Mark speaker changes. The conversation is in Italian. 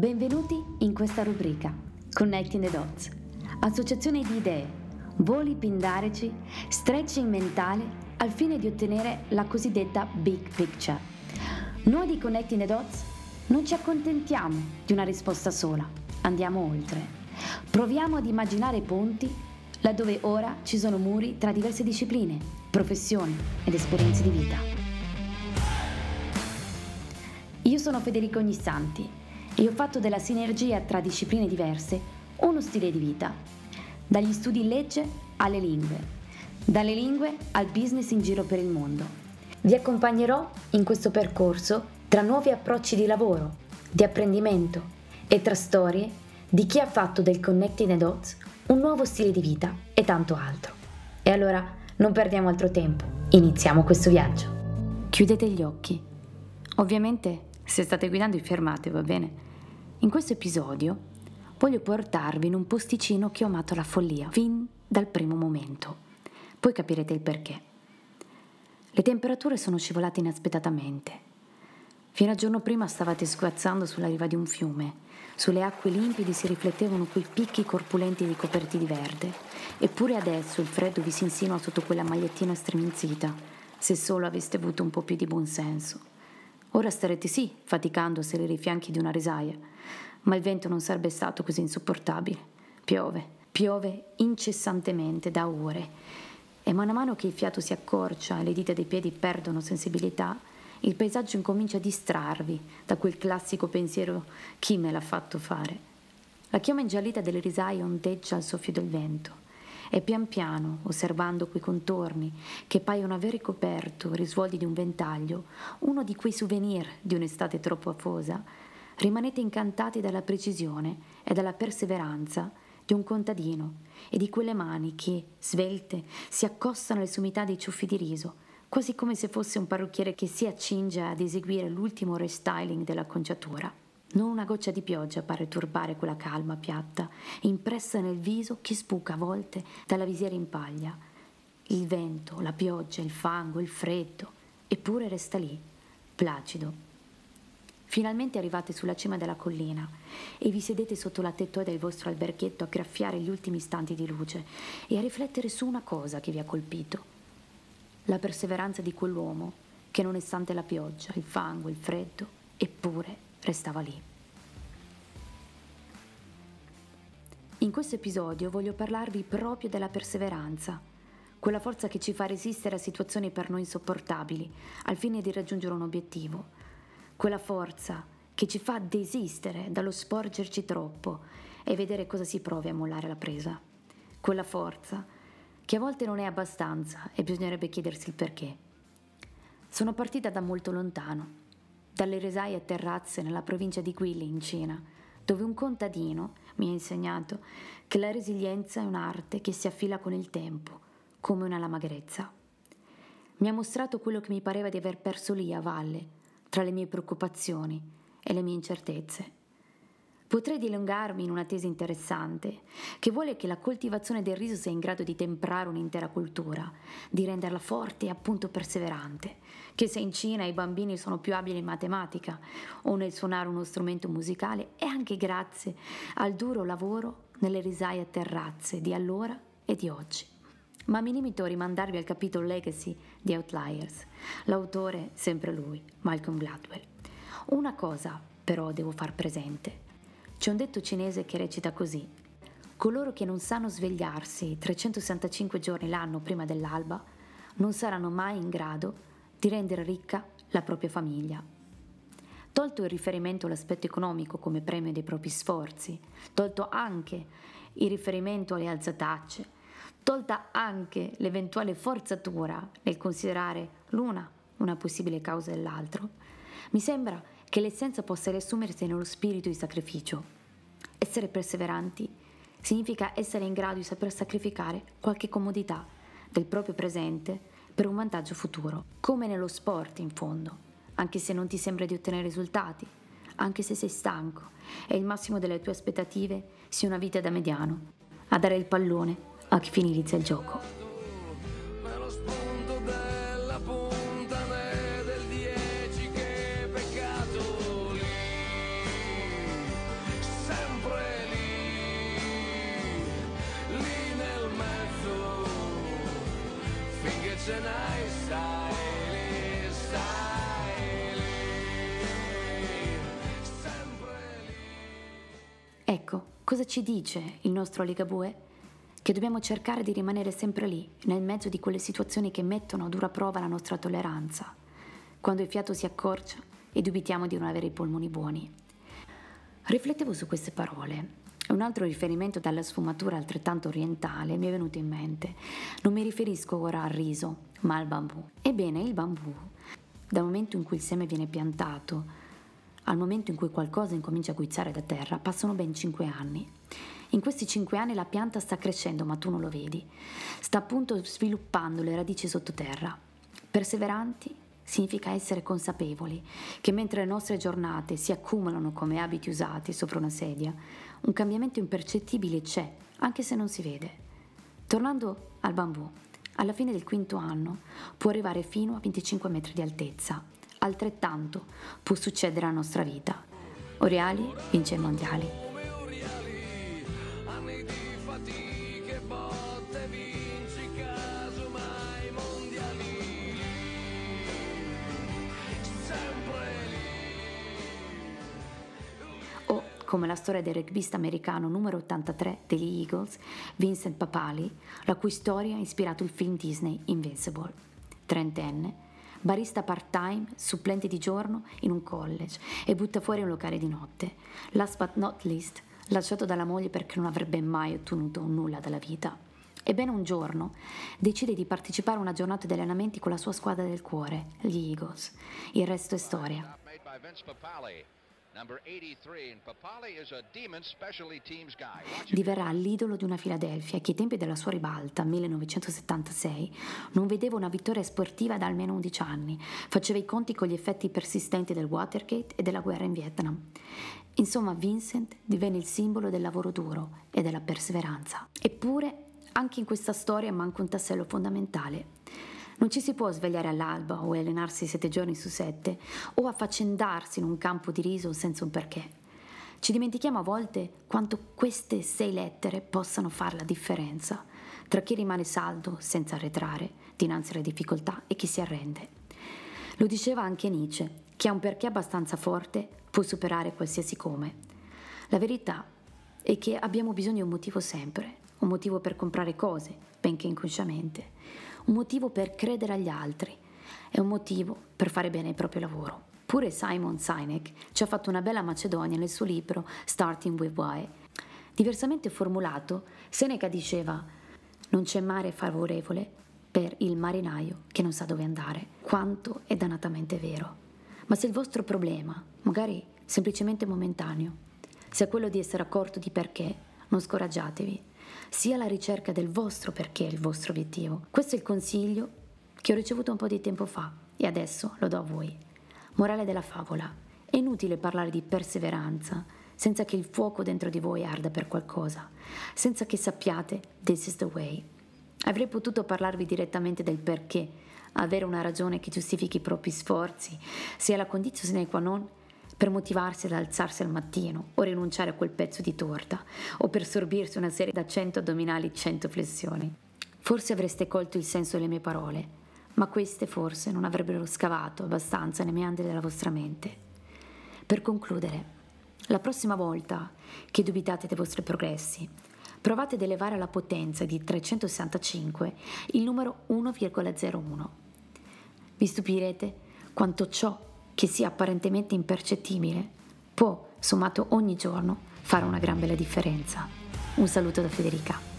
Speaker 1: Benvenuti in questa rubrica Connecting the Dots, associazione di idee, voli pindarici, stretching mentale al fine di ottenere la cosiddetta big picture. Noi di Connecting the Dots non ci accontentiamo di una risposta sola, andiamo oltre. Proviamo ad immaginare ponti laddove ora ci sono muri tra diverse discipline, professioni ed esperienze di vita. Io sono Federico Ognissanti e ho fatto della sinergia tra discipline diverse uno stile di vita, dagli studi in legge alle lingue, dalle lingue al business in giro per il mondo. Vi accompagnerò in questo percorso tra nuovi approcci di lavoro, di apprendimento e tra storie di chi ha fatto del Connecting the Dots un nuovo stile di vita e tanto altro. E allora non perdiamo altro tempo, iniziamo questo viaggio. Chiudete gli occhi. Ovviamente se state guidando fermate, va bene? In questo episodio voglio portarvi in un posticino che ho amato la follia fin dal primo momento. Poi capirete il perché. Le temperature sono scivolate inaspettatamente. Fino a giorno prima stavate sguazzando sulla riva di un fiume. Sulle acque limpide si riflettevano quei picchi corpulenti ricoperti di verde. Eppure adesso il freddo vi si insinua sotto quella magliettina stremizita, se solo aveste avuto un po' più di buonsenso. Ora starete sì, faticando a salire i fianchi di una risaia, ma il vento non sarebbe stato così insopportabile. Piove, piove incessantemente da ore e man mano che il fiato si accorcia e le dita dei piedi perdono sensibilità, il paesaggio incomincia a distrarvi da quel classico pensiero chi me l'ha fatto fare. La chioma ingiallita delle risaie ondeggia al soffio del vento e pian piano, osservando quei contorni che paiono aver ricoperto risvolti di un ventaglio, uno di quei souvenir di un'estate troppo afosa, rimanete incantati dalla precisione e dalla perseveranza di un contadino e di quelle mani che, svelte, si accostano alle sommità dei ciuffi di riso, quasi come se fosse un parrucchiere che si accinge ad eseguire l'ultimo restyling della conciatura. Non una goccia di pioggia pare turbare quella calma piatta, impressa nel viso che spuca a volte dalla visiera in paglia. Il vento, la pioggia, il fango, il freddo, eppure resta lì, placido. Finalmente arrivate sulla cima della collina e vi sedete sotto la tettoia del vostro alberghetto a graffiare gli ultimi istanti di luce e a riflettere su una cosa che vi ha colpito. La perseveranza di quell'uomo che nonostante la pioggia, il fango, il freddo, eppure restava lì. In questo episodio voglio parlarvi proprio della perseveranza, quella forza che ci fa resistere a situazioni per noi insopportabili al fine di raggiungere un obiettivo, quella forza che ci fa desistere dallo sporgerci troppo e vedere cosa si provi a mollare la presa, quella forza che a volte non è abbastanza e bisognerebbe chiedersi il perché. Sono partita da molto lontano, dalle resaie a terrazze nella provincia di Guili in Cina, dove un contadino mi ha insegnato che la resilienza è un'arte che si affila con il tempo, come una lama grezza. Mi ha mostrato quello che mi pareva di aver perso lì a valle, tra le mie preoccupazioni e le mie incertezze. Potrei dilungarmi in una tesi interessante, che vuole che la coltivazione del riso sia in grado di temprare un'intera cultura, di renderla forte e appunto perseverante, che se in Cina i bambini sono più abili in matematica o nel suonare uno strumento musicale è anche grazie al duro lavoro nelle risaie a terrazze di allora e di oggi. Ma mi limito a rimandarvi al capitolo Legacy di Outliers, l'autore sempre lui, Malcolm Gladwell. Una cosa però devo far presente. C'è un detto cinese che recita così. Coloro che non sanno svegliarsi 365 giorni l'anno prima dell'alba non saranno mai in grado di rendere ricca la propria famiglia. Tolto il riferimento all'aspetto economico come premio dei propri sforzi, tolto anche il riferimento alle alzatacce, tolta anche l'eventuale forzatura nel considerare l'una una possibile causa dell'altro, mi sembra che l'essenza possa riassumersi nello spirito di sacrificio. Essere perseveranti significa essere in grado di saper sacrificare qualche comodità del proprio presente per un vantaggio futuro, come nello sport in fondo, anche se non ti sembra di ottenere risultati, anche se sei stanco e il massimo delle tue aspettative sia una vita da mediano, a dare il pallone a chi finalizza il gioco. için ay Saeli, Saeli, sempre lì. Ecco, cosa ci dice il nostro Ligabue? Che dobbiamo cercare di rimanere sempre lì, nel mezzo di quelle situazioni che mettono a dura prova la nostra tolleranza, quando il fiato si accorcia e dubitiamo di non avere i polmoni buoni. Riflettevo su queste parole un altro riferimento dalla sfumatura altrettanto orientale mi è venuto in mente. Non mi riferisco ora al riso, ma al bambù. Ebbene, il bambù, dal momento in cui il seme viene piantato al momento in cui qualcosa incomincia a guizzare da terra, passano ben cinque anni. In questi cinque anni la pianta sta crescendo, ma tu non lo vedi. Sta appunto sviluppando le radici sottoterra. Perseveranti significa essere consapevoli che mentre le nostre giornate si accumulano come abiti usati sopra una sedia, un cambiamento impercettibile c'è, anche se non si vede. Tornando al bambù, alla fine del quinto anno può arrivare fino a 25 metri di altezza. Altrettanto può succedere alla nostra vita. Oriali vince i mondiali. Come la storia del rugbista americano numero 83 degli Eagles, Vincent Papali, la cui storia ha ispirato il film Disney Invincible. Trentenne, barista part-time, supplente di giorno in un college e butta fuori un locale di notte. Last but not least, lasciato dalla moglie perché non avrebbe mai ottenuto nulla dalla vita. Ebbene un giorno decide di partecipare a una giornata di allenamenti con la sua squadra del cuore, gli Eagles. Il resto è storia. Diverrà l'idolo di una Philadelphia che ai tempi della sua ribalta, 1976, non vedeva una vittoria sportiva da almeno 11 anni, faceva i conti con gli effetti persistenti del Watergate e della guerra in Vietnam. Insomma, Vincent divenne il simbolo del lavoro duro e della perseveranza. Eppure, anche in questa storia manca un tassello fondamentale non ci si può svegliare all'alba o allenarsi sette giorni su sette o affaccendarsi in un campo di riso senza un perché. Ci dimentichiamo a volte quanto queste sei lettere possano fare la differenza tra chi rimane saldo senza arretrare dinanzi alle difficoltà e chi si arrende. Lo diceva anche Nietzsche, chi ha un perché abbastanza forte può superare qualsiasi come. La verità è che abbiamo bisogno di un motivo sempre, un motivo per comprare cose, benché inconsciamente, un motivo per credere agli altri e un motivo per fare bene il proprio lavoro. Pure Simon Sinek ci ha fatto una bella Macedonia nel suo libro Starting with Why. Diversamente formulato, Seneca diceva non c'è mare favorevole per il marinaio che non sa dove andare, quanto è dannatamente vero. Ma se il vostro problema, magari semplicemente momentaneo, sia quello di essere accorto di perché, non scoraggiatevi, sia la ricerca del vostro perché il vostro obiettivo. Questo è il consiglio che ho ricevuto un po' di tempo fa e adesso lo do a voi. Morale della favola. È inutile parlare di perseveranza senza che il fuoco dentro di voi arda per qualcosa, senza che sappiate this is the way. Avrei potuto parlarvi direttamente del perché, avere una ragione che giustifichi i propri sforzi, sia la condizione qua non per motivarsi ad alzarsi al mattino o rinunciare a quel pezzo di torta o per sorbirsi una serie da 100 addominali 100 flessioni. Forse avreste colto il senso delle mie parole, ma queste forse non avrebbero scavato abbastanza nei meandri della vostra mente. Per concludere, la prossima volta che dubitate dei vostri progressi, provate ad elevare alla potenza di 365 il numero 1,01. Vi stupirete quanto ciò che sia apparentemente impercettibile, può, sommato ogni giorno, fare una gran bella differenza. Un saluto da Federica.